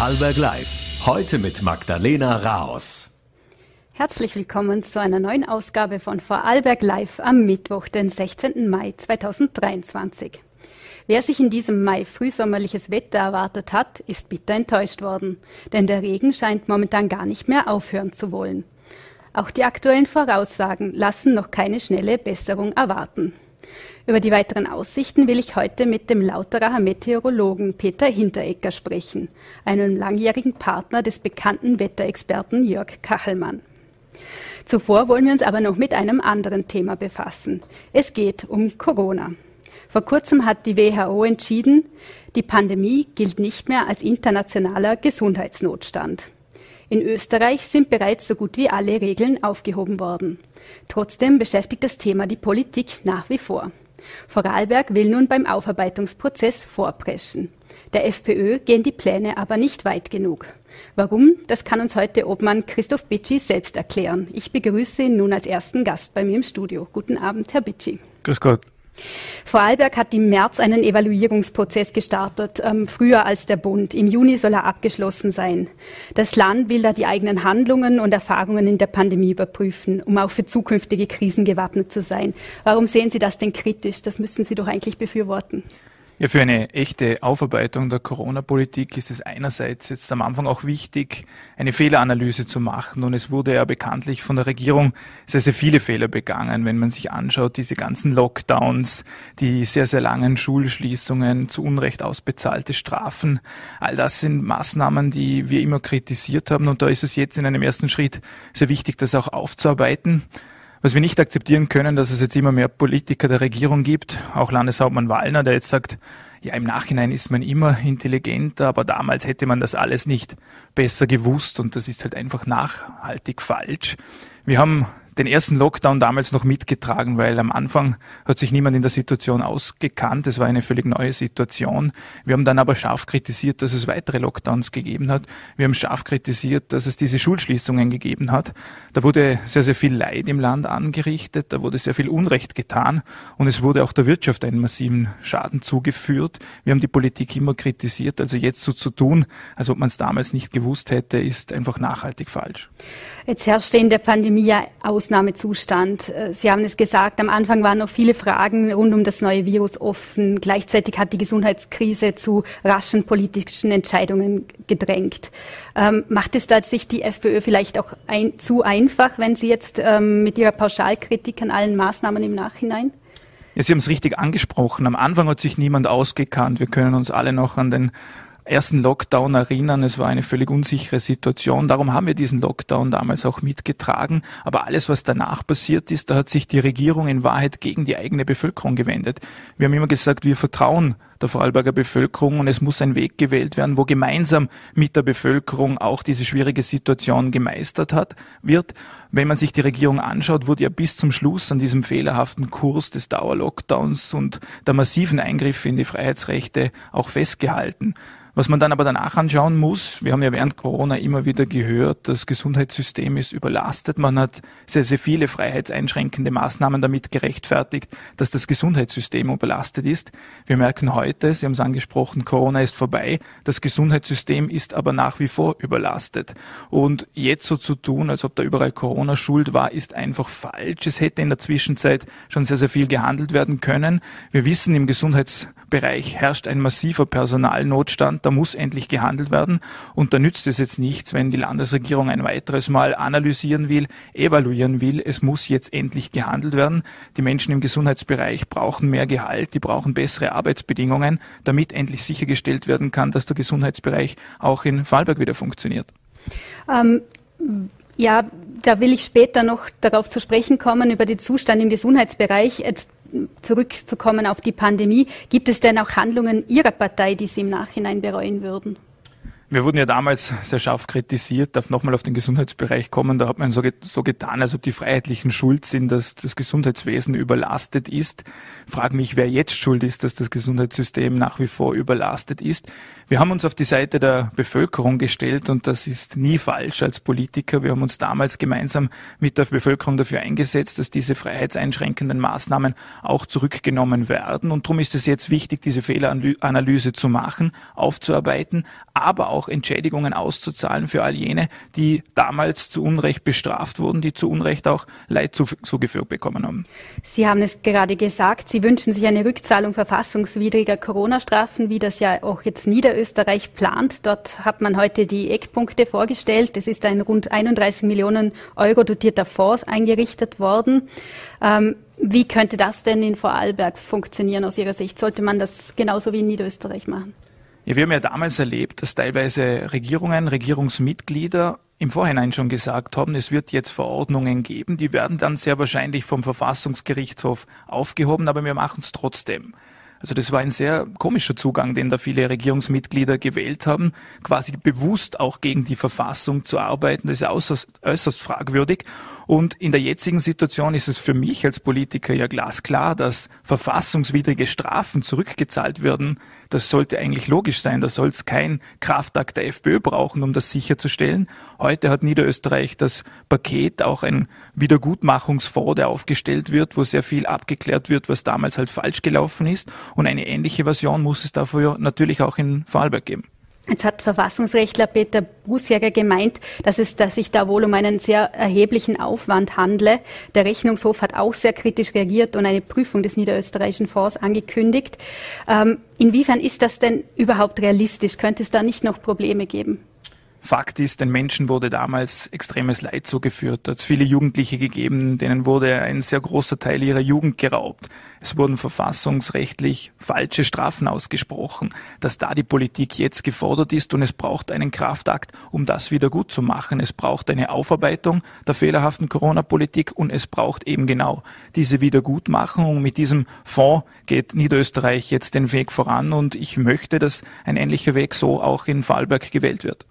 Vorarlberg Live. Heute mit Magdalena Raos. Herzlich willkommen zu einer neuen Ausgabe von Vorarlberg Live am Mittwoch, den 16. Mai 2023. Wer sich in diesem Mai frühsommerliches Wetter erwartet hat, ist bitter enttäuscht worden, denn der Regen scheint momentan gar nicht mehr aufhören zu wollen. Auch die aktuellen Voraussagen lassen noch keine schnelle Besserung erwarten. Über die weiteren Aussichten will ich heute mit dem Lauteracher Meteorologen Peter Hinteregger sprechen, einem langjährigen Partner des bekannten Wetterexperten Jörg Kachelmann. Zuvor wollen wir uns aber noch mit einem anderen Thema befassen. Es geht um Corona. Vor kurzem hat die WHO entschieden, die Pandemie gilt nicht mehr als internationaler Gesundheitsnotstand. In Österreich sind bereits so gut wie alle Regeln aufgehoben worden. Trotzdem beschäftigt das Thema die Politik nach wie vor. Vorarlberg will nun beim Aufarbeitungsprozess vorpreschen. Der FPÖ gehen die Pläne aber nicht weit genug. Warum? Das kann uns heute Obmann Christoph Bitschi selbst erklären. Ich begrüße ihn nun als ersten Gast bei mir im Studio. Guten Abend, Herr Bitschi. Grüß Gott. Vorarlberg hat im März einen Evaluierungsprozess gestartet, ähm, früher als der Bund. Im Juni soll er abgeschlossen sein. Das Land will da die eigenen Handlungen und Erfahrungen in der Pandemie überprüfen, um auch für zukünftige Krisen gewappnet zu sein. Warum sehen Sie das denn kritisch? Das müssen Sie doch eigentlich befürworten. Ja, für eine echte Aufarbeitung der Corona-Politik ist es einerseits jetzt am Anfang auch wichtig, eine Fehleranalyse zu machen. Und es wurde ja bekanntlich von der Regierung sehr, sehr viele Fehler begangen. Wenn man sich anschaut, diese ganzen Lockdowns, die sehr, sehr langen Schulschließungen, zu Unrecht ausbezahlte Strafen, all das sind Maßnahmen, die wir immer kritisiert haben. Und da ist es jetzt in einem ersten Schritt sehr wichtig, das auch aufzuarbeiten. Was wir nicht akzeptieren können, dass es jetzt immer mehr Politiker der Regierung gibt, auch Landeshauptmann Wallner, der jetzt sagt, ja, im Nachhinein ist man immer intelligenter, aber damals hätte man das alles nicht besser gewusst und das ist halt einfach nachhaltig falsch. Wir haben den ersten Lockdown damals noch mitgetragen, weil am Anfang hat sich niemand in der Situation ausgekannt. Es war eine völlig neue Situation. Wir haben dann aber scharf kritisiert, dass es weitere Lockdowns gegeben hat. Wir haben scharf kritisiert, dass es diese Schulschließungen gegeben hat. Da wurde sehr, sehr viel Leid im Land angerichtet. Da wurde sehr viel Unrecht getan. Und es wurde auch der Wirtschaft einen massiven Schaden zugeführt. Wir haben die Politik immer kritisiert. Also jetzt so zu tun, als ob man es damals nicht gewusst hätte, ist einfach nachhaltig falsch. Jetzt herrscht in der Pandemie ja Ausnahmezustand. Äh, Sie haben es gesagt, am Anfang waren noch viele Fragen rund um das neue Virus offen. Gleichzeitig hat die Gesundheitskrise zu raschen politischen Entscheidungen gedrängt. Ähm, macht es da sich die FPÖ vielleicht auch ein, zu einfach, wenn Sie jetzt ähm, mit Ihrer Pauschalkritik an allen Maßnahmen im Nachhinein? Ja, Sie haben es richtig angesprochen. Am Anfang hat sich niemand ausgekannt. Wir können uns alle noch an den ersten Lockdown erinnern. Es war eine völlig unsichere Situation. Darum haben wir diesen Lockdown damals auch mitgetragen. Aber alles, was danach passiert ist, da hat sich die Regierung in Wahrheit gegen die eigene Bevölkerung gewendet. Wir haben immer gesagt, wir vertrauen der Vorarlberger Bevölkerung und es muss ein Weg gewählt werden, wo gemeinsam mit der Bevölkerung auch diese schwierige Situation gemeistert hat, wird. Wenn man sich die Regierung anschaut, wurde ja bis zum Schluss an diesem fehlerhaften Kurs des Dauerlockdowns und der massiven Eingriffe in die Freiheitsrechte auch festgehalten. Was man dann aber danach anschauen muss, wir haben ja während Corona immer wieder gehört, das Gesundheitssystem ist überlastet. Man hat sehr, sehr viele freiheitseinschränkende Maßnahmen damit gerechtfertigt, dass das Gesundheitssystem überlastet ist. Wir merken heute, Sie haben es angesprochen, Corona ist vorbei. Das Gesundheitssystem ist aber nach wie vor überlastet. Und jetzt so zu tun, als ob da überall Corona schuld war, ist einfach falsch. Es hätte in der Zwischenzeit schon sehr, sehr viel gehandelt werden können. Wir wissen, im Gesundheitsbereich herrscht ein massiver Personalnotstand da muss endlich gehandelt werden. Und da nützt es jetzt nichts, wenn die Landesregierung ein weiteres Mal analysieren will, evaluieren will. Es muss jetzt endlich gehandelt werden. Die Menschen im Gesundheitsbereich brauchen mehr Gehalt, die brauchen bessere Arbeitsbedingungen, damit endlich sichergestellt werden kann, dass der Gesundheitsbereich auch in Fallberg wieder funktioniert. Ähm ja, da will ich später noch darauf zu sprechen kommen, über den Zustand im Gesundheitsbereich. Jetzt zurückzukommen auf die Pandemie, gibt es denn auch Handlungen Ihrer Partei, die Sie im Nachhinein bereuen würden? Wir wurden ja damals sehr scharf kritisiert, darf nochmal auf den Gesundheitsbereich kommen. Da hat man so, so, getan, als ob die Freiheitlichen schuld sind, dass das Gesundheitswesen überlastet ist. Frag mich, wer jetzt schuld ist, dass das Gesundheitssystem nach wie vor überlastet ist. Wir haben uns auf die Seite der Bevölkerung gestellt und das ist nie falsch als Politiker. Wir haben uns damals gemeinsam mit der Bevölkerung dafür eingesetzt, dass diese freiheitseinschränkenden Maßnahmen auch zurückgenommen werden. Und darum ist es jetzt wichtig, diese Fehleranalyse zu machen, aufzuarbeiten, aber auch Entschädigungen auszuzahlen für all jene, die damals zu Unrecht bestraft wurden, die zu Unrecht auch Leid zugefügt bekommen haben. Sie haben es gerade gesagt, Sie wünschen sich eine Rückzahlung verfassungswidriger Corona-Strafen, wie das ja auch jetzt nieder Österreich plant. Dort hat man heute die Eckpunkte vorgestellt. Es ist ein rund 31 Millionen Euro dotierter Fonds eingerichtet worden. Ähm, wie könnte das denn in Vorarlberg funktionieren aus Ihrer Sicht? Sollte man das genauso wie in Niederösterreich machen? Ja, wir haben ja damals erlebt, dass teilweise Regierungen, Regierungsmitglieder im Vorhinein schon gesagt haben, es wird jetzt Verordnungen geben, die werden dann sehr wahrscheinlich vom Verfassungsgerichtshof aufgehoben, aber wir machen es trotzdem. Also das war ein sehr komischer Zugang, den da viele Regierungsmitglieder gewählt haben, quasi bewusst auch gegen die Verfassung zu arbeiten. Das ist äußerst, äußerst fragwürdig. Und in der jetzigen Situation ist es für mich als Politiker ja glasklar, dass verfassungswidrige Strafen zurückgezahlt werden. Das sollte eigentlich logisch sein. Da soll es kein Kraftakt der FPÖ brauchen, um das sicherzustellen. Heute hat Niederösterreich das Paket, auch ein Wiedergutmachungsfonds, der aufgestellt wird, wo sehr viel abgeklärt wird, was damals halt falsch gelaufen ist. Und eine ähnliche Version muss es dafür natürlich auch in Vorarlberg geben. Jetzt hat Verfassungsrechtler Peter Busjäger gemeint, dass es dass sich da wohl um einen sehr erheblichen Aufwand handle. Der Rechnungshof hat auch sehr kritisch reagiert und eine Prüfung des niederösterreichischen Fonds angekündigt. Ähm, inwiefern ist das denn überhaupt realistisch? Könnte es da nicht noch Probleme geben? Fakt ist, den Menschen wurde damals extremes Leid zugeführt. Es hat viele Jugendliche gegeben, denen wurde ein sehr großer Teil ihrer Jugend geraubt. Es wurden verfassungsrechtlich falsche Strafen ausgesprochen. Dass da die Politik jetzt gefordert ist und es braucht einen Kraftakt, um das wieder gut zu machen. Es braucht eine Aufarbeitung der fehlerhaften Corona-Politik und es braucht eben genau diese Wiedergutmachung. Mit diesem Fonds geht Niederösterreich jetzt den Weg voran und ich möchte, dass ein ähnlicher Weg so auch in Vorarlberg gewählt wird.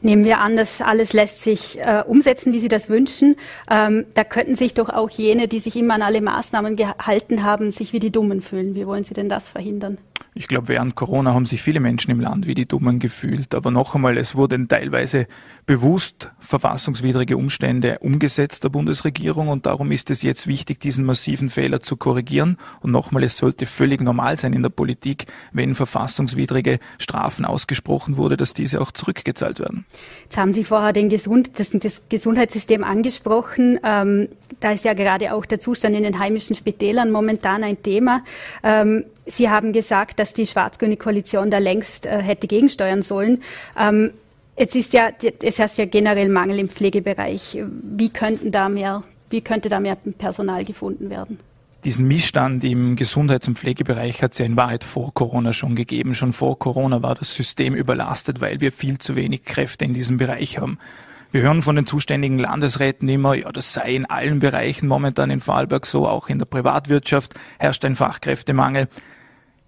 Nehmen wir an, das alles lässt sich äh, umsetzen, wie Sie das wünschen. Ähm, da könnten sich doch auch jene, die sich immer an alle Maßnahmen gehalten haben, sich wie die Dummen fühlen. Wie wollen Sie denn das verhindern? Ich glaube, während Corona haben sich viele Menschen im Land wie die Dummen gefühlt. Aber noch einmal, es wurden teilweise bewusst verfassungswidrige Umstände umgesetzt der Bundesregierung und darum ist es jetzt wichtig, diesen massiven Fehler zu korrigieren. Und nochmal, es sollte völlig normal sein in der Politik, wenn verfassungswidrige Strafen ausgesprochen wurde, dass diese auch zurückgezahlt werden. Jetzt haben Sie vorher den Gesund das, das Gesundheitssystem angesprochen. Ähm, da ist ja gerade auch der Zustand in den heimischen Spitälern momentan ein Thema. Ähm, Sie haben gesagt, dass die schwarz-grüne Koalition da längst äh, hätte gegensteuern sollen. Ähm, jetzt ist ja, es herrscht ja generell Mangel im Pflegebereich. Wie könnten da mehr, wie könnte da mehr Personal gefunden werden? Diesen Missstand im Gesundheits- und Pflegebereich hat es ja in Wahrheit vor Corona schon gegeben. Schon vor Corona war das System überlastet, weil wir viel zu wenig Kräfte in diesem Bereich haben. Wir hören von den zuständigen Landesräten immer, ja, das sei in allen Bereichen momentan in Vorarlberg so, auch in der Privatwirtschaft herrscht ein Fachkräftemangel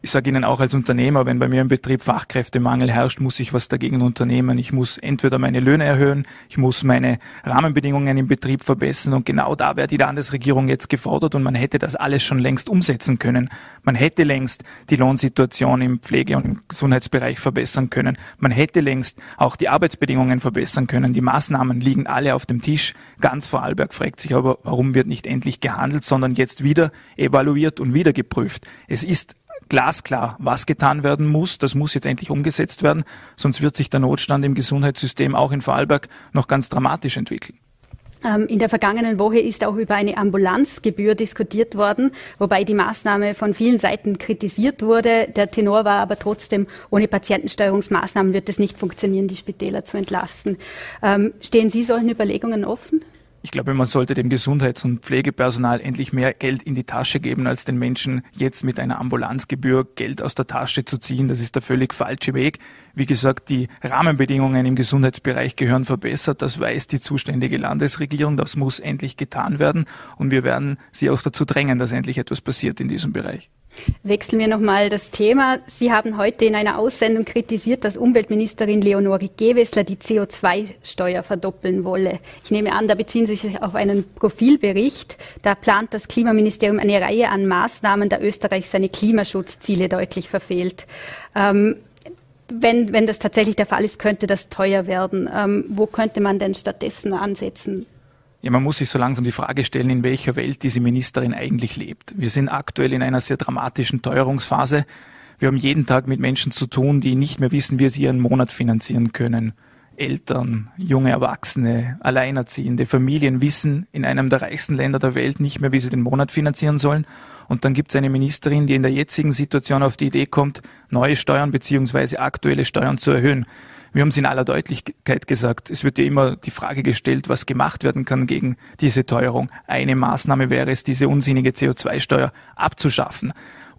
ich sage Ihnen auch als Unternehmer, wenn bei mir im Betrieb Fachkräftemangel herrscht, muss ich was dagegen unternehmen. Ich muss entweder meine Löhne erhöhen, ich muss meine Rahmenbedingungen im Betrieb verbessern und genau da wäre die Landesregierung jetzt gefordert und man hätte das alles schon längst umsetzen können. Man hätte längst die Lohnsituation im Pflege- und im Gesundheitsbereich verbessern können. Man hätte längst auch die Arbeitsbedingungen verbessern können. Die Maßnahmen liegen alle auf dem Tisch. Ganz Vorarlberg fragt sich aber, warum wird nicht endlich gehandelt, sondern jetzt wieder evaluiert und wieder geprüft. Es ist glasklar, was getan werden muss. Das muss jetzt endlich umgesetzt werden, sonst wird sich der Notstand im Gesundheitssystem auch in Vorarlberg noch ganz dramatisch entwickeln. Ähm, in der vergangenen Woche ist auch über eine Ambulanzgebühr diskutiert worden, wobei die Maßnahme von vielen Seiten kritisiert wurde. Der Tenor war aber trotzdem, ohne Patientensteuerungsmaßnahmen wird es nicht funktionieren, die Spitäler zu entlasten. Ähm, stehen Sie solchen Überlegungen offen? Ich glaube, man sollte dem Gesundheits- und Pflegepersonal endlich mehr Geld in die Tasche geben, als den Menschen jetzt mit einer Ambulanzgebühr Geld aus der Tasche zu ziehen. Das ist der völlig falsche Weg. Wie gesagt, die Rahmenbedingungen im Gesundheitsbereich gehören verbessert. Das weiß die zuständige Landesregierung. Das muss endlich getan werden. Und wir werden sie auch dazu drängen, dass endlich etwas passiert in diesem Bereich. Wechseln wir nochmal das Thema. Sie haben heute in einer Aussendung kritisiert, dass Umweltministerin Leonore Gewessler die CO2-Steuer verdoppeln wolle. Ich nehme an, da beziehen Sie sich auf einen Profilbericht. Da plant das Klimaministerium eine Reihe an Maßnahmen, da Österreich seine Klimaschutzziele deutlich verfehlt. Ähm, wenn, wenn das tatsächlich der Fall ist, könnte das teuer werden. Ähm, wo könnte man denn stattdessen ansetzen? Ja, man muss sich so langsam die Frage stellen, in welcher Welt diese Ministerin eigentlich lebt. Wir sind aktuell in einer sehr dramatischen Teuerungsphase. Wir haben jeden Tag mit Menschen zu tun, die nicht mehr wissen, wie sie ihren Monat finanzieren können. Eltern, junge Erwachsene, Alleinerziehende, Familien wissen in einem der reichsten Länder der Welt nicht mehr, wie sie den Monat finanzieren sollen. Und dann gibt es eine Ministerin, die in der jetzigen Situation auf die Idee kommt, neue Steuern bzw. aktuelle Steuern zu erhöhen. Wir haben es in aller Deutlichkeit gesagt. Es wird ja immer die Frage gestellt, was gemacht werden kann gegen diese Teuerung. Eine Maßnahme wäre es, diese unsinnige CO2-Steuer abzuschaffen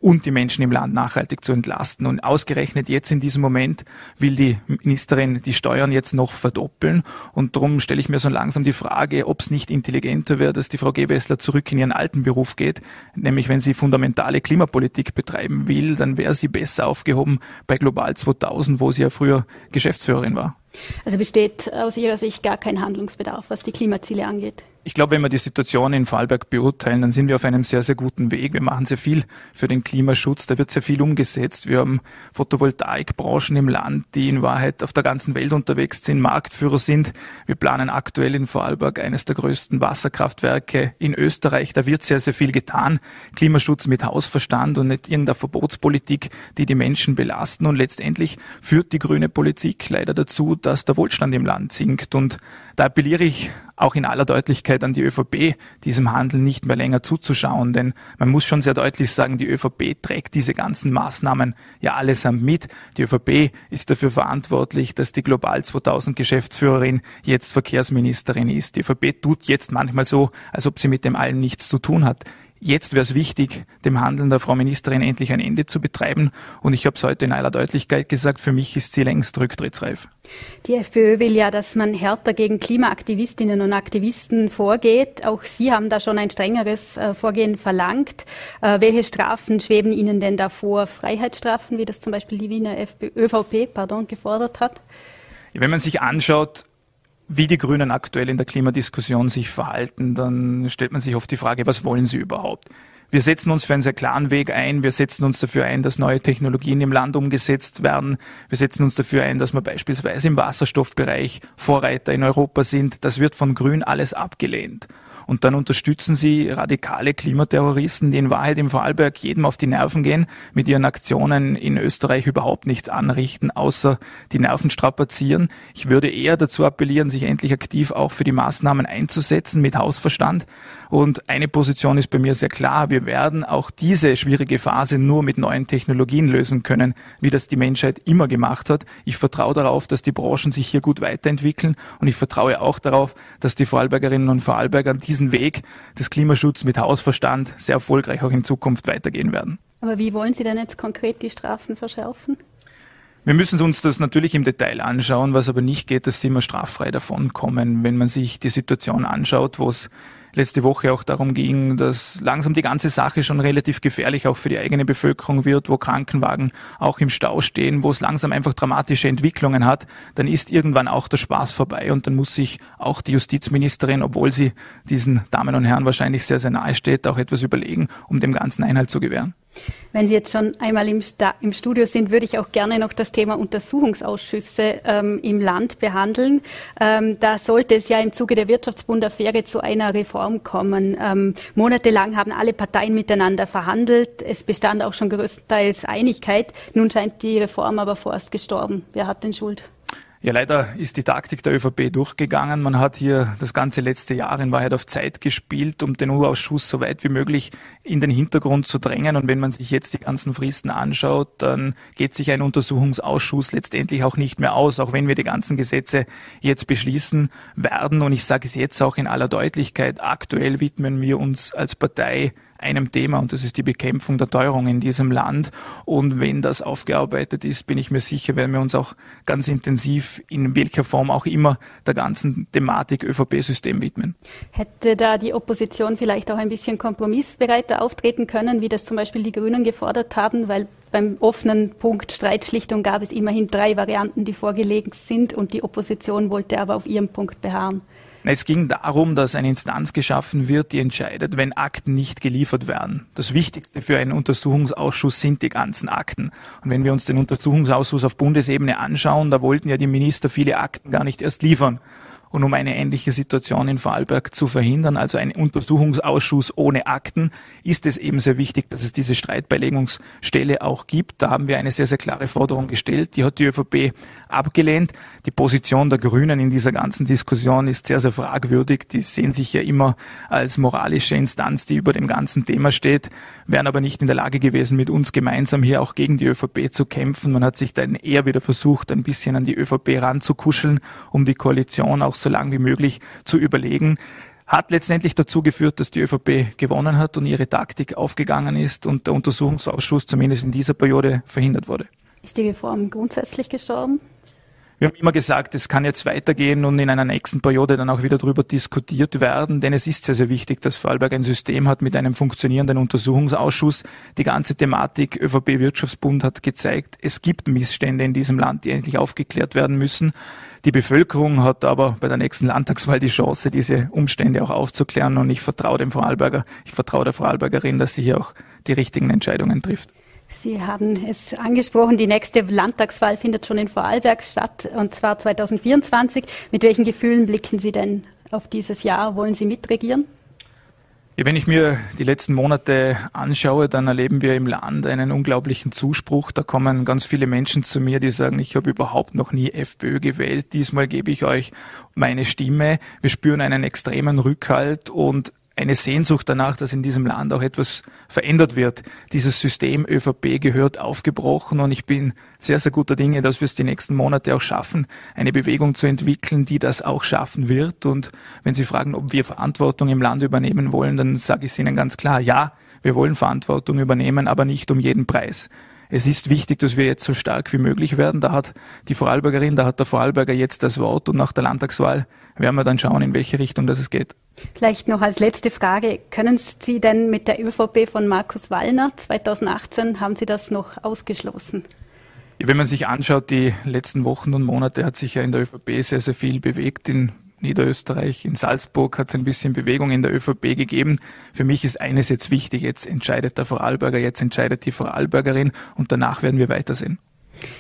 und die Menschen im Land nachhaltig zu entlasten. Und ausgerechnet jetzt in diesem Moment will die Ministerin die Steuern jetzt noch verdoppeln. Und darum stelle ich mir so langsam die Frage, ob es nicht intelligenter wäre, dass die Frau Gewessler zurück in ihren alten Beruf geht. Nämlich wenn sie fundamentale Klimapolitik betreiben will, dann wäre sie besser aufgehoben bei Global 2000, wo sie ja früher Geschäftsführerin war. Also besteht aus Ihrer Sicht gar kein Handlungsbedarf, was die Klimaziele angeht? Ich glaube, wenn wir die Situation in Vorarlberg beurteilen, dann sind wir auf einem sehr, sehr guten Weg. Wir machen sehr viel für den Klimaschutz. Da wird sehr viel umgesetzt. Wir haben Photovoltaikbranchen im Land, die in Wahrheit auf der ganzen Welt unterwegs sind, Marktführer sind. Wir planen aktuell in Vorarlberg eines der größten Wasserkraftwerke in Österreich. Da wird sehr, sehr viel getan. Klimaschutz mit Hausverstand und nicht irgendeine Verbotspolitik, die die Menschen belasten. Und letztendlich führt die grüne Politik leider dazu, dass der Wohlstand im Land sinkt. Und da appelliere ich auch in aller Deutlichkeit an die ÖVP, diesem Handel nicht mehr länger zuzuschauen, denn man muss schon sehr deutlich sagen, die ÖVP trägt diese ganzen Maßnahmen ja allesamt mit. Die ÖVP ist dafür verantwortlich, dass die Global 2000 Geschäftsführerin jetzt Verkehrsministerin ist. Die ÖVP tut jetzt manchmal so, als ob sie mit dem allen nichts zu tun hat. Jetzt wäre es wichtig, dem Handeln der Frau Ministerin endlich ein Ende zu betreiben. Und ich habe es heute in aller Deutlichkeit gesagt, für mich ist sie längst rücktrittsreif. Die FPÖ will ja, dass man härter gegen Klimaaktivistinnen und Aktivisten vorgeht. Auch Sie haben da schon ein strengeres äh, Vorgehen verlangt. Äh, welche Strafen schweben Ihnen denn da vor? Freiheitsstrafen, wie das zum Beispiel die Wiener FPÖ, ÖVP pardon, gefordert hat? Wenn man sich anschaut, wie die Grünen aktuell in der Klimadiskussion sich verhalten, dann stellt man sich oft die Frage, was wollen sie überhaupt? Wir setzen uns für einen sehr klaren Weg ein. Wir setzen uns dafür ein, dass neue Technologien im Land umgesetzt werden. Wir setzen uns dafür ein, dass wir beispielsweise im Wasserstoffbereich Vorreiter in Europa sind. Das wird von Grün alles abgelehnt. Und dann unterstützen sie radikale Klimaterroristen, die in Wahrheit im Vorarlberg jedem auf die Nerven gehen, mit ihren Aktionen in Österreich überhaupt nichts anrichten, außer die Nerven strapazieren. Ich würde eher dazu appellieren, sich endlich aktiv auch für die Maßnahmen einzusetzen mit Hausverstand. Und eine Position ist bei mir sehr klar. Wir werden auch diese schwierige Phase nur mit neuen Technologien lösen können, wie das die Menschheit immer gemacht hat. Ich vertraue darauf, dass die Branchen sich hier gut weiterentwickeln und ich vertraue auch darauf, dass die Vorarlbergerinnen und Vorarlberger diesen Weg des Klimaschutzes mit Hausverstand sehr erfolgreich auch in Zukunft weitergehen werden. Aber wie wollen Sie denn jetzt konkret die Strafen verschärfen? Wir müssen uns das natürlich im Detail anschauen, was aber nicht geht, dass sie immer straffrei davonkommen. Wenn man sich die Situation anschaut, wo es letzte Woche auch darum ging, dass langsam die ganze Sache schon relativ gefährlich auch für die eigene Bevölkerung wird, wo Krankenwagen auch im Stau stehen, wo es langsam einfach dramatische Entwicklungen hat, dann ist irgendwann auch der Spaß vorbei und dann muss sich auch die Justizministerin, obwohl sie diesen Damen und Herren wahrscheinlich sehr, sehr nahe steht, auch etwas überlegen, um dem Ganzen Einhalt zu gewähren. Wenn Sie jetzt schon einmal im, Sta im Studio sind, würde ich auch gerne noch das Thema Untersuchungsausschüsse ähm, im Land behandeln. Ähm, da sollte es ja im Zuge der Wirtschaftsbundaffäre zu einer Reform kommen. Ähm, monatelang haben alle Parteien miteinander verhandelt. Es bestand auch schon größtenteils Einigkeit. Nun scheint die Reform aber vorerst gestorben. Wer hat denn Schuld? Ja, leider ist die Taktik der ÖVP durchgegangen. Man hat hier das ganze letzte Jahr in Wahrheit auf Zeit gespielt, um den U-Ausschuss so weit wie möglich in den Hintergrund zu drängen. Und wenn man sich jetzt die ganzen Fristen anschaut, dann geht sich ein Untersuchungsausschuss letztendlich auch nicht mehr aus, auch wenn wir die ganzen Gesetze jetzt beschließen werden. Und ich sage es jetzt auch in aller Deutlichkeit, aktuell widmen wir uns als Partei einem Thema und das ist die Bekämpfung der Teuerung in diesem Land. Und wenn das aufgearbeitet ist, bin ich mir sicher, werden wir uns auch ganz intensiv in welcher Form auch immer der ganzen Thematik ÖVP-System widmen. Hätte da die Opposition vielleicht auch ein bisschen kompromissbereiter auftreten können, wie das zum Beispiel die Grünen gefordert haben, weil beim offenen Punkt Streitschlichtung gab es immerhin drei Varianten, die vorgelegt sind und die Opposition wollte aber auf ihrem Punkt beharren. Es ging darum, dass eine Instanz geschaffen wird, die entscheidet, wenn Akten nicht geliefert werden. Das Wichtigste für einen Untersuchungsausschuss sind die ganzen Akten. Und wenn wir uns den Untersuchungsausschuss auf Bundesebene anschauen, da wollten ja die Minister viele Akten gar nicht erst liefern. Und um eine ähnliche Situation in Vorarlberg zu verhindern, also ein Untersuchungsausschuss ohne Akten, ist es eben sehr wichtig, dass es diese Streitbeilegungsstelle auch gibt. Da haben wir eine sehr, sehr klare Forderung gestellt. Die hat die ÖVP abgelehnt. Die Position der Grünen in dieser ganzen Diskussion ist sehr, sehr fragwürdig. Die sehen sich ja immer als moralische Instanz, die über dem ganzen Thema steht, wären aber nicht in der Lage gewesen, mit uns gemeinsam hier auch gegen die ÖVP zu kämpfen. Man hat sich dann eher wieder versucht, ein bisschen an die ÖVP ranzukuscheln, um die Koalition auch so lang wie möglich zu überlegen hat letztendlich dazu geführt, dass die ÖVP gewonnen hat und ihre Taktik aufgegangen ist und der Untersuchungsausschuss zumindest in dieser Periode verhindert wurde. Ist die Reform grundsätzlich gestorben? Wir haben immer gesagt, es kann jetzt weitergehen und in einer nächsten Periode dann auch wieder darüber diskutiert werden, denn es ist sehr, sehr wichtig, dass Vorarlberg ein System hat mit einem funktionierenden Untersuchungsausschuss. Die ganze Thematik ÖVP Wirtschaftsbund hat gezeigt, es gibt Missstände in diesem Land, die endlich aufgeklärt werden müssen. Die Bevölkerung hat aber bei der nächsten Landtagswahl die Chance, diese Umstände auch aufzuklären und ich vertraue dem Vorarlberger, ich vertraue der Vorarlbergerin, dass sie hier auch die richtigen Entscheidungen trifft. Sie haben es angesprochen, die nächste Landtagswahl findet schon in Vorarlberg statt, und zwar 2024. Mit welchen Gefühlen blicken Sie denn auf dieses Jahr? Wollen Sie mitregieren? Ja, wenn ich mir die letzten Monate anschaue, dann erleben wir im Land einen unglaublichen Zuspruch. Da kommen ganz viele Menschen zu mir, die sagen, ich habe überhaupt noch nie FPÖ gewählt. Diesmal gebe ich euch meine Stimme. Wir spüren einen extremen Rückhalt und eine Sehnsucht danach, dass in diesem Land auch etwas verändert wird. Dieses System ÖVP gehört aufgebrochen und ich bin sehr, sehr guter Dinge, dass wir es die nächsten Monate auch schaffen, eine Bewegung zu entwickeln, die das auch schaffen wird. Und wenn Sie fragen, ob wir Verantwortung im Land übernehmen wollen, dann sage ich Ihnen ganz klar, ja, wir wollen Verantwortung übernehmen, aber nicht um jeden Preis. Es ist wichtig, dass wir jetzt so stark wie möglich werden. Da hat die Vorarlbergerin, da hat der Vorarlberger jetzt das Wort und nach der Landtagswahl werden wir dann schauen, in welche Richtung das es geht. Vielleicht noch als letzte Frage, können Sie denn mit der ÖVP von Markus Wallner 2018, haben Sie das noch ausgeschlossen? Wenn man sich anschaut, die letzten Wochen und Monate hat sich ja in der ÖVP sehr, sehr viel bewegt. In Niederösterreich, in Salzburg hat es ein bisschen Bewegung in der ÖVP gegeben. Für mich ist eines jetzt wichtig, jetzt entscheidet der Vorarlberger, jetzt entscheidet die Vorarlbergerin und danach werden wir weitersehen.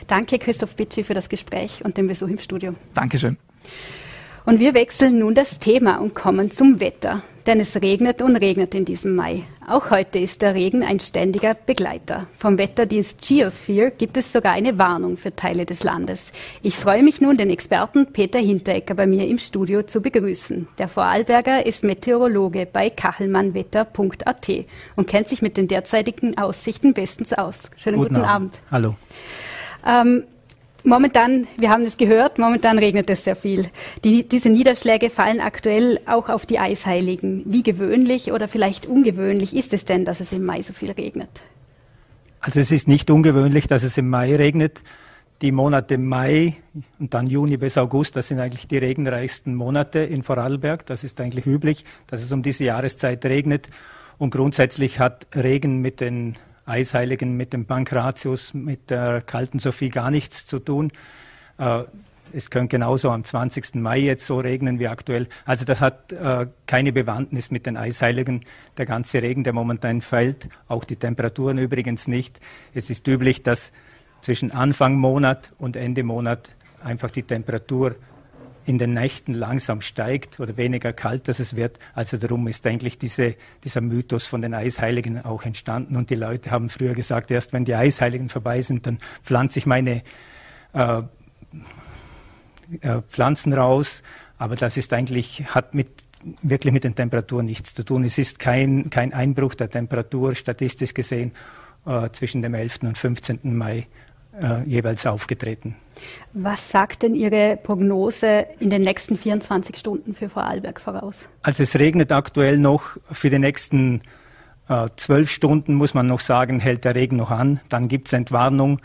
Danke, Christoph Bitschi, für das Gespräch und den Besuch im Studio. Dankeschön. Und wir wechseln nun das Thema und kommen zum Wetter. Denn es regnet und regnet in diesem Mai. Auch heute ist der Regen ein ständiger Begleiter. Vom Wetterdienst Geosphere gibt es sogar eine Warnung für Teile des Landes. Ich freue mich nun, den Experten Peter Hinterecker bei mir im Studio zu begrüßen. Der Vorarlberger ist Meteorologe bei kachelmannwetter.at und kennt sich mit den derzeitigen Aussichten bestens aus. Schönen guten, guten Abend. Abend. Hallo. Ähm, Momentan, wir haben es gehört, momentan regnet es sehr viel. Die, diese Niederschläge fallen aktuell auch auf die Eisheiligen. Wie gewöhnlich oder vielleicht ungewöhnlich ist es denn, dass es im Mai so viel regnet? Also es ist nicht ungewöhnlich, dass es im Mai regnet. Die Monate Mai und dann Juni bis August, das sind eigentlich die regenreichsten Monate in Vorarlberg. Das ist eigentlich üblich, dass es um diese Jahreszeit regnet. Und grundsätzlich hat Regen mit den Eisheiligen, mit dem Pankratius, mit der kalten Sophie gar nichts zu tun. Äh, es könnte genauso am 20. Mai jetzt so regnen wie aktuell. Also das hat äh, keine Bewandtnis mit den Eisheiligen. Der ganze Regen, der momentan fällt, auch die Temperaturen übrigens nicht. Es ist üblich, dass zwischen Anfang Monat und Ende Monat einfach die Temperatur in den Nächten langsam steigt oder weniger kalt, dass es wird. Also darum ist eigentlich diese, dieser Mythos von den Eisheiligen auch entstanden. Und die Leute haben früher gesagt, erst wenn die Eisheiligen vorbei sind, dann pflanze ich meine äh, äh, Pflanzen raus. Aber das ist eigentlich, hat mit wirklich mit den Temperaturen nichts zu tun. Es ist kein, kein Einbruch der Temperatur statistisch gesehen äh, zwischen dem 11. und 15. Mai äh, jeweils aufgetreten. Was sagt denn Ihre Prognose in den nächsten 24 Stunden für Vorarlberg voraus? Also es regnet aktuell noch für die nächsten äh, zwölf Stunden, muss man noch sagen, hält der Regen noch an. Dann gibt es Entwarnung.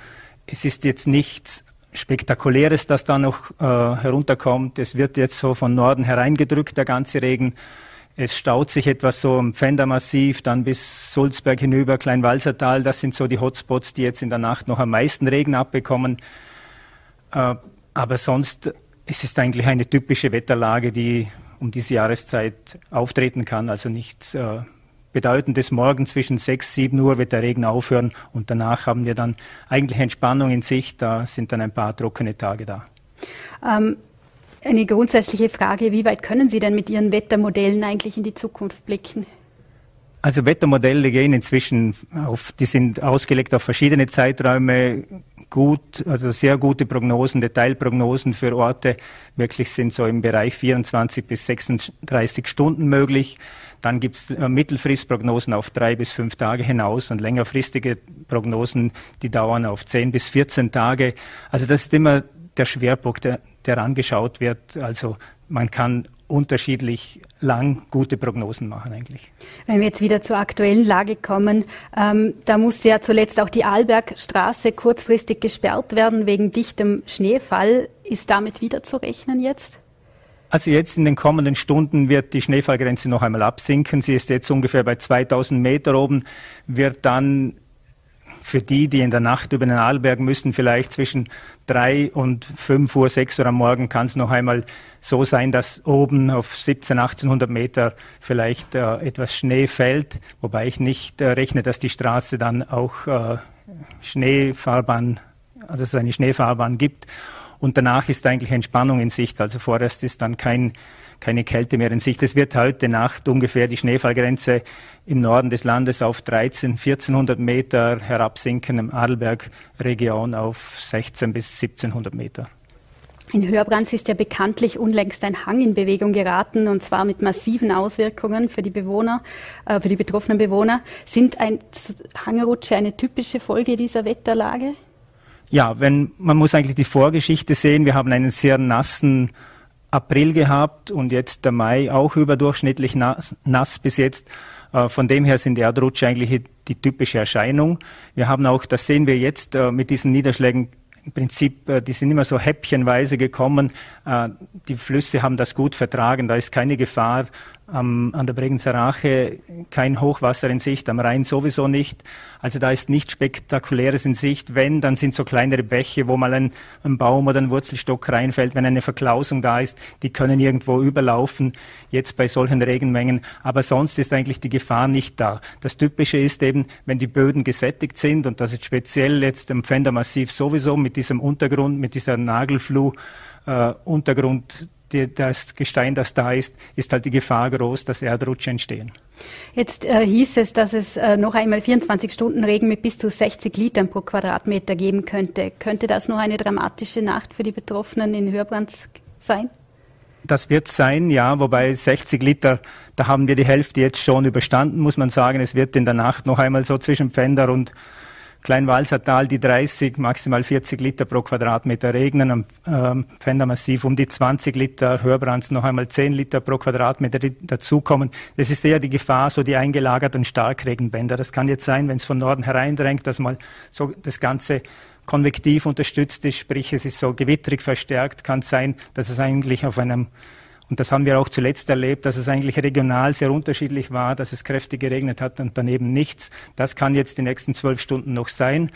Es ist jetzt nichts Spektakuläres, das da noch äh, herunterkommt. Es wird jetzt so von Norden hereingedrückt, der ganze Regen. Es staut sich etwas so im Pfändermassiv, dann bis Sulzberg hinüber, Kleinwalsertal. Das sind so die Hotspots, die jetzt in der Nacht noch am meisten Regen abbekommen. Äh, aber sonst ist es eigentlich eine typische Wetterlage, die um diese Jahreszeit auftreten kann. Also nichts äh, Bedeutendes. Morgen zwischen 6, 7 Uhr wird der Regen aufhören und danach haben wir dann eigentlich Entspannung in Sicht. Da sind dann ein paar trockene Tage da. Ähm, eine grundsätzliche Frage, wie weit können Sie denn mit Ihren Wettermodellen eigentlich in die Zukunft blicken? Also Wettermodelle gehen inzwischen auf, die sind ausgelegt auf verschiedene Zeiträume, gut, also sehr gute Prognosen, Detailprognosen für Orte wirklich sind so im Bereich 24 bis 36 Stunden möglich. Dann gibt es äh, Mittelfristprognosen auf drei bis fünf Tage hinaus und längerfristige Prognosen, die dauern auf 10 bis 14 Tage. Also das ist immer der Schwerpunkt, der, der angeschaut wird. Also man kann unterschiedlich lang gute Prognosen machen eigentlich. Wenn wir jetzt wieder zur aktuellen Lage kommen, ähm, da musste ja zuletzt auch die Arlbergstraße kurzfristig gesperrt werden wegen dichtem Schneefall. Ist damit wieder zu rechnen jetzt? Also jetzt in den kommenden Stunden wird die Schneefallgrenze noch einmal absinken. Sie ist jetzt ungefähr bei 2000 Meter oben, wird dann für die, die in der Nacht über den Arlberg müssen, vielleicht zwischen drei und fünf Uhr, sechs Uhr am Morgen kann es noch einmal so sein, dass oben auf 17, 1800 Meter vielleicht äh, etwas Schnee fällt, wobei ich nicht äh, rechne, dass die Straße dann auch äh, Schneefahrbahn, also es eine Schneefahrbahn gibt. Und danach ist eigentlich Entspannung in Sicht. Also vorerst ist dann kein keine Kälte mehr in Sicht. Es wird heute Nacht ungefähr die Schneefallgrenze im Norden des Landes auf 13, 1400 Meter herabsinken, im Adelberg-Region auf 16 bis 1700 Meter. In Hörbrands ist ja bekanntlich unlängst ein Hang in Bewegung geraten und zwar mit massiven Auswirkungen für die Bewohner, äh, für die betroffenen Bewohner. Sind ein Hangrutsche eine typische Folge dieser Wetterlage? Ja, wenn man muss eigentlich die Vorgeschichte sehen. Wir haben einen sehr nassen April gehabt und jetzt der Mai auch überdurchschnittlich nass, nass bis jetzt. Äh, von dem her sind Erdrutsche eigentlich die typische Erscheinung. Wir haben auch, das sehen wir jetzt äh, mit diesen Niederschlägen, im Prinzip, äh, die sind immer so häppchenweise gekommen. Die Flüsse haben das gut vertragen. Da ist keine Gefahr am, an der Bregenzer Rache kein Hochwasser in Sicht, am Rhein sowieso nicht. Also da ist nichts Spektakuläres in Sicht. Wenn, dann sind so kleinere Bäche, wo mal ein, ein, Baum oder ein Wurzelstock reinfällt, wenn eine Verklausung da ist, die können irgendwo überlaufen, jetzt bei solchen Regenmengen. Aber sonst ist eigentlich die Gefahr nicht da. Das Typische ist eben, wenn die Böden gesättigt sind, und das ist speziell jetzt im Pfändermassiv sowieso mit diesem Untergrund, mit dieser Nagelfluh, äh, Untergrund die, das Gestein, das da ist, ist halt die Gefahr groß, dass Erdrutsche entstehen. Jetzt äh, hieß es, dass es äh, noch einmal 24 Stunden Regen mit bis zu 60 Litern pro Quadratmeter geben könnte. Könnte das noch eine dramatische Nacht für die Betroffenen in Hörbrands sein? Das wird sein, ja, wobei 60 Liter, da haben wir die Hälfte jetzt schon überstanden, muss man sagen. Es wird in der Nacht noch einmal so zwischen Pfänder und Kleinwalsertal die 30, maximal 40 Liter pro Quadratmeter regnen, am ähm, Pfändermassiv um die 20 Liter, Hörbrands noch einmal 10 Liter pro Quadratmeter dazukommen. Das ist eher die Gefahr, so die eingelagerten Starkregenbänder. Das kann jetzt sein, wenn es von Norden hereindrängt, dass mal so das Ganze konvektiv unterstützt ist, sprich es ist so gewitterig verstärkt, kann sein, dass es eigentlich auf einem und das haben wir auch zuletzt erlebt, dass es eigentlich regional sehr unterschiedlich war, dass es kräftig geregnet hat und daneben nichts. Das kann jetzt die nächsten zwölf Stunden noch sein.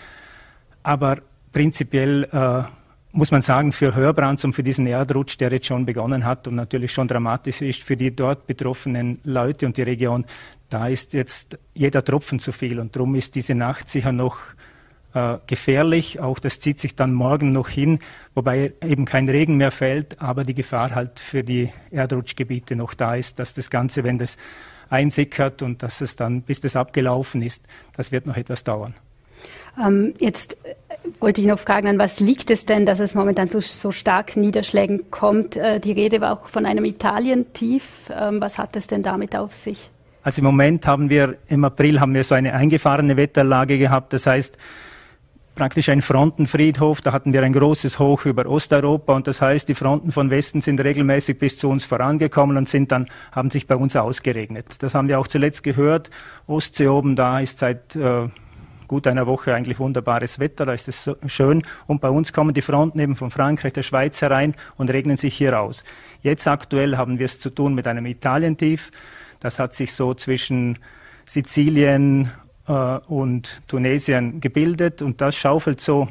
Aber prinzipiell äh, muss man sagen, für Hörbrands und für diesen Erdrutsch, der jetzt schon begonnen hat und natürlich schon dramatisch ist für die dort betroffenen Leute und die Region, da ist jetzt jeder Tropfen zu viel. Und darum ist diese Nacht sicher noch äh, gefährlich. Auch das zieht sich dann morgen noch hin, wobei eben kein Regen mehr fällt, aber die Gefahr halt für die Erdrutschgebiete noch da ist, dass das Ganze, wenn das einsickert und dass es dann, bis das abgelaufen ist, das wird noch etwas dauern. Ähm, jetzt äh, wollte ich noch fragen, an was liegt es denn, dass es momentan zu so starken Niederschlägen kommt? Äh, die Rede war auch von einem Italientief. Ähm, was hat es denn damit auf sich? Also im Moment haben wir, im April haben wir so eine eingefahrene Wetterlage gehabt. Das heißt, praktisch ein Frontenfriedhof. Da hatten wir ein großes Hoch über Osteuropa und das heißt, die Fronten von Westen sind regelmäßig bis zu uns vorangekommen und sind dann, haben sich bei uns ausgeregnet. Das haben wir auch zuletzt gehört. Ostsee oben da ist seit äh, gut einer Woche eigentlich wunderbares Wetter, da ist es so schön. Und bei uns kommen die Fronten eben von Frankreich, der Schweiz herein und regnen sich hier aus. Jetzt aktuell haben wir es zu tun mit einem Italientief. Das hat sich so zwischen Sizilien, und Tunesien gebildet und das schaufelt so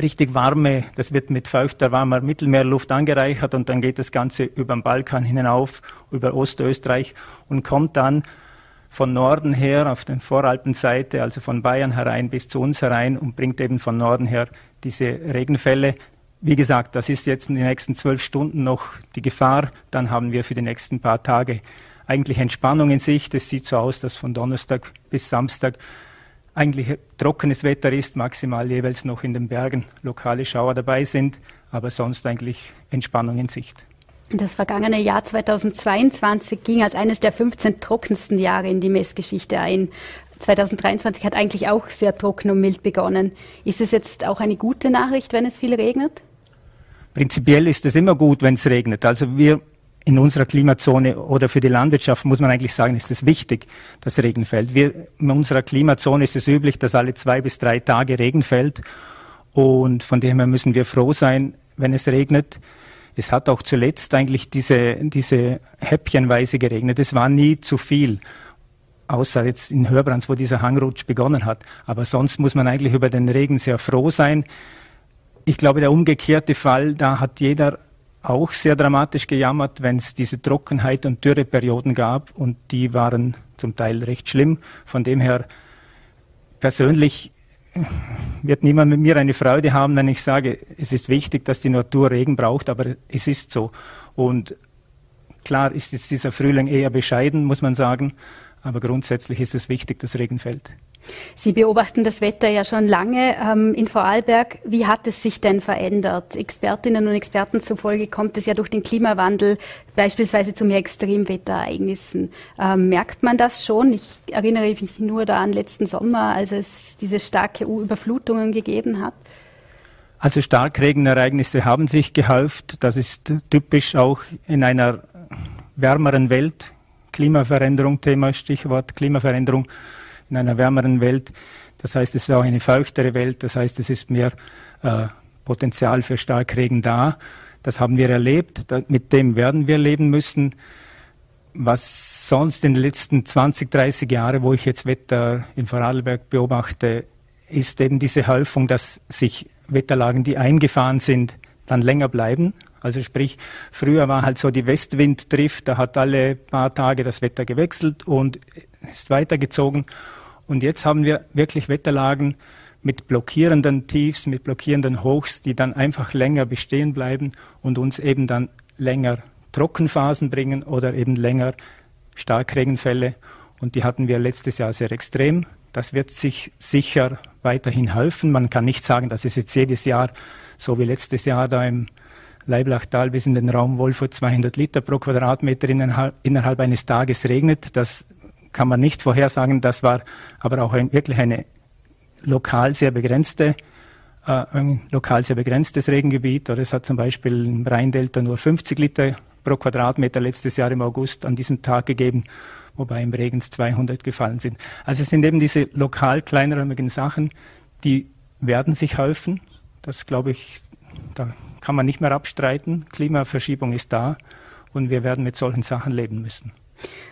richtig warme, das wird mit feuchter, warmer Mittelmeerluft angereichert und dann geht das Ganze über den Balkan hinauf, über Ostösterreich und kommt dann von Norden her auf der Voralpenseite, also von Bayern herein bis zu uns herein und bringt eben von Norden her diese Regenfälle. Wie gesagt, das ist jetzt in den nächsten zwölf Stunden noch die Gefahr. Dann haben wir für die nächsten paar Tage eigentlich Entspannung in Sicht. Es sieht so aus, dass von Donnerstag bis Samstag eigentlich trockenes Wetter ist, maximal jeweils noch in den Bergen lokale Schauer dabei sind, aber sonst eigentlich Entspannung in Sicht. Das vergangene Jahr 2022 ging als eines der 15 trockensten Jahre in die Messgeschichte ein. 2023 hat eigentlich auch sehr trocken und mild begonnen. Ist es jetzt auch eine gute Nachricht, wenn es viel regnet? Prinzipiell ist es immer gut, wenn es regnet. Also wir in unserer Klimazone oder für die Landwirtschaft muss man eigentlich sagen, ist es wichtig, dass Regen fällt. Wir, in unserer Klimazone ist es üblich, dass alle zwei bis drei Tage Regen fällt. Und von dem her müssen wir froh sein, wenn es regnet. Es hat auch zuletzt eigentlich diese, diese häppchenweise geregnet. Es war nie zu viel, außer jetzt in Hörbrands, wo dieser Hangrutsch begonnen hat. Aber sonst muss man eigentlich über den Regen sehr froh sein. Ich glaube, der umgekehrte Fall, da hat jeder auch sehr dramatisch gejammert, wenn es diese Trockenheit und Dürreperioden gab und die waren zum Teil recht schlimm. Von dem her persönlich wird niemand mit mir eine Freude haben, wenn ich sage, es ist wichtig, dass die Natur Regen braucht, aber es ist so. Und klar ist jetzt dieser Frühling eher bescheiden, muss man sagen, aber grundsätzlich ist es wichtig, dass Regen fällt. Sie beobachten das Wetter ja schon lange ähm, in Vorarlberg. Wie hat es sich denn verändert? Expertinnen und Experten zufolge kommt es ja durch den Klimawandel beispielsweise zu mehr Extremwetterereignissen. Ähm, merkt man das schon? Ich erinnere mich nur da an letzten Sommer, als es diese starke Überflutungen gegeben hat. Also Starkregenereignisse haben sich gehäuft. Das ist typisch auch in einer wärmeren Welt. Klimaveränderung, Thema, Stichwort Klimaveränderung in einer wärmeren Welt. Das heißt, es ist auch eine feuchtere Welt. Das heißt, es ist mehr äh, Potenzial für Starkregen da. Das haben wir erlebt. Da, mit dem werden wir leben müssen. Was sonst in den letzten 20, 30 Jahren, wo ich jetzt Wetter in Vorarlberg beobachte, ist eben diese Häufung, dass sich Wetterlagen, die eingefahren sind, dann länger bleiben. Also sprich, früher war halt so die Westwinddrift, da hat alle paar Tage das Wetter gewechselt und ist weitergezogen. Und jetzt haben wir wirklich Wetterlagen mit blockierenden Tiefs, mit blockierenden Hochs, die dann einfach länger bestehen bleiben und uns eben dann länger Trockenphasen bringen oder eben länger Starkregenfälle. Und die hatten wir letztes Jahr sehr extrem. Das wird sich sicher weiterhin helfen. Man kann nicht sagen, dass es jetzt jedes Jahr, so wie letztes Jahr da im Leiblachtal bis in den Raum Wolfurt 200 Liter pro Quadratmeter innerhalb eines Tages regnet. Das kann man nicht vorhersagen. Das war aber auch ein, wirklich eine lokal sehr begrenzte äh, ein lokal sehr begrenztes Regengebiet. Oder es hat zum Beispiel im Rheindelta nur 50 Liter pro Quadratmeter letztes Jahr im August an diesem Tag gegeben, wobei im Regens 200 gefallen sind. Also es sind eben diese lokal kleinräumigen Sachen, die werden sich helfen. Das glaube ich, da kann man nicht mehr abstreiten. Klimaverschiebung ist da und wir werden mit solchen Sachen leben müssen.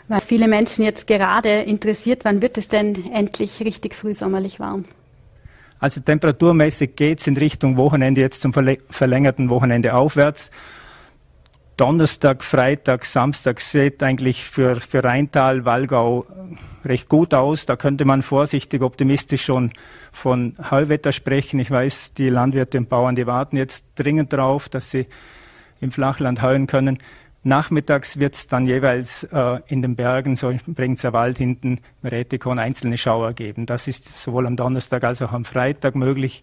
Weil viele Menschen jetzt gerade interessiert, wann wird es denn endlich richtig frühsommerlich warm? Also temperaturmäßig geht es in Richtung Wochenende jetzt zum verlängerten Wochenende aufwärts. Donnerstag, Freitag, Samstag sieht eigentlich für, für Rheintal, Wallgau recht gut aus. Da könnte man vorsichtig optimistisch schon von Heuwetter sprechen. Ich weiß, die Landwirte und Bauern, die warten jetzt dringend darauf, dass sie im Flachland heuen können. Nachmittags wird es dann jeweils äh, in den Bergen, so im Bringzer Wald hinten, im Rätikon, einzelne Schauer geben. Das ist sowohl am Donnerstag als auch am Freitag möglich.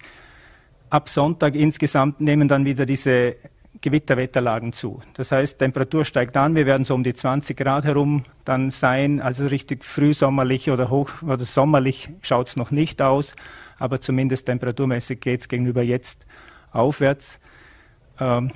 Ab Sonntag insgesamt nehmen dann wieder diese Gewitterwetterlagen zu. Das heißt, Temperatur steigt an, wir werden so um die 20 Grad herum dann sein, also richtig frühsommerlich oder hoch oder sommerlich schaut es noch nicht aus, aber zumindest temperaturmäßig geht es gegenüber jetzt aufwärts. Ähm,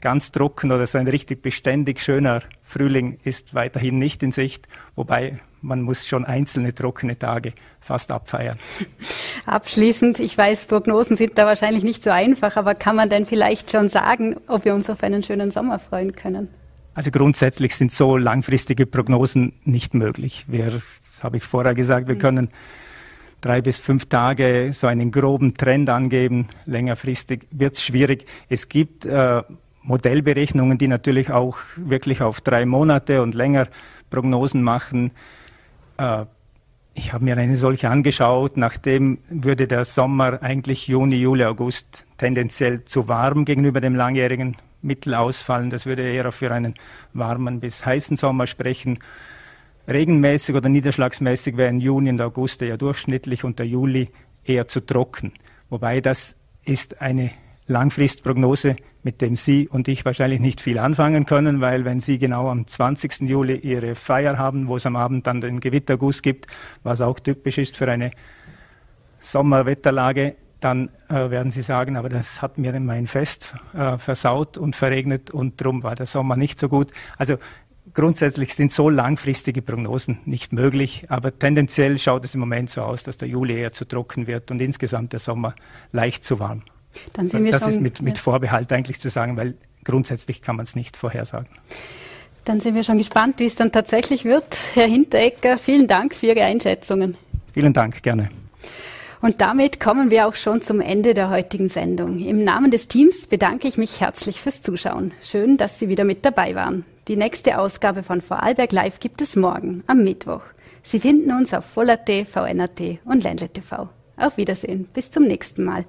ganz trocken oder so ein richtig beständig schöner Frühling ist weiterhin nicht in Sicht, wobei man muss schon einzelne trockene Tage fast abfeiern. Abschließend, ich weiß, Prognosen sind da wahrscheinlich nicht so einfach, aber kann man denn vielleicht schon sagen, ob wir uns auf einen schönen Sommer freuen können? Also grundsätzlich sind so langfristige Prognosen nicht möglich. Wir, das habe ich vorher gesagt, wir mhm. können drei bis fünf Tage so einen groben Trend angeben. Längerfristig wird es schwierig. Es gibt äh, Modellberechnungen, die natürlich auch wirklich auf drei Monate und länger Prognosen machen. Äh, ich habe mir eine solche angeschaut. Nachdem würde der Sommer eigentlich Juni, Juli, August tendenziell zu warm gegenüber dem langjährigen Mittel ausfallen. Das würde eher für einen warmen bis heißen Sommer sprechen. Regenmäßig oder niederschlagsmäßig wären Juni und August eher durchschnittlich und der Juli eher zu trocken. Wobei das ist eine Langfristprognose, mit dem Sie und ich wahrscheinlich nicht viel anfangen können, weil wenn Sie genau am 20. Juli Ihre Feier haben, wo es am Abend dann den Gewitterguss gibt, was auch typisch ist für eine Sommerwetterlage, dann äh, werden Sie sagen, aber das hat mir mein Fest äh, versaut und verregnet und darum war der Sommer nicht so gut. Also grundsätzlich sind so langfristige Prognosen nicht möglich, aber tendenziell schaut es im Moment so aus, dass der Juli eher zu trocken wird und insgesamt der Sommer leicht zu warm. Dann sind wir das schon, ist mit, mit Vorbehalt eigentlich zu sagen, weil grundsätzlich kann man es nicht vorhersagen. Dann sind wir schon gespannt, wie es dann tatsächlich wird. Herr Hinteregger, vielen Dank für Ihre Einschätzungen. Vielen Dank, gerne. Und damit kommen wir auch schon zum Ende der heutigen Sendung. Im Namen des Teams bedanke ich mich herzlich fürs Zuschauen. Schön, dass Sie wieder mit dabei waren. Die nächste Ausgabe von Vorarlberg Live gibt es morgen, am Mittwoch. Sie finden uns auf Voll.at, VNAT und Ländle TV. Auf Wiedersehen. Bis zum nächsten Mal.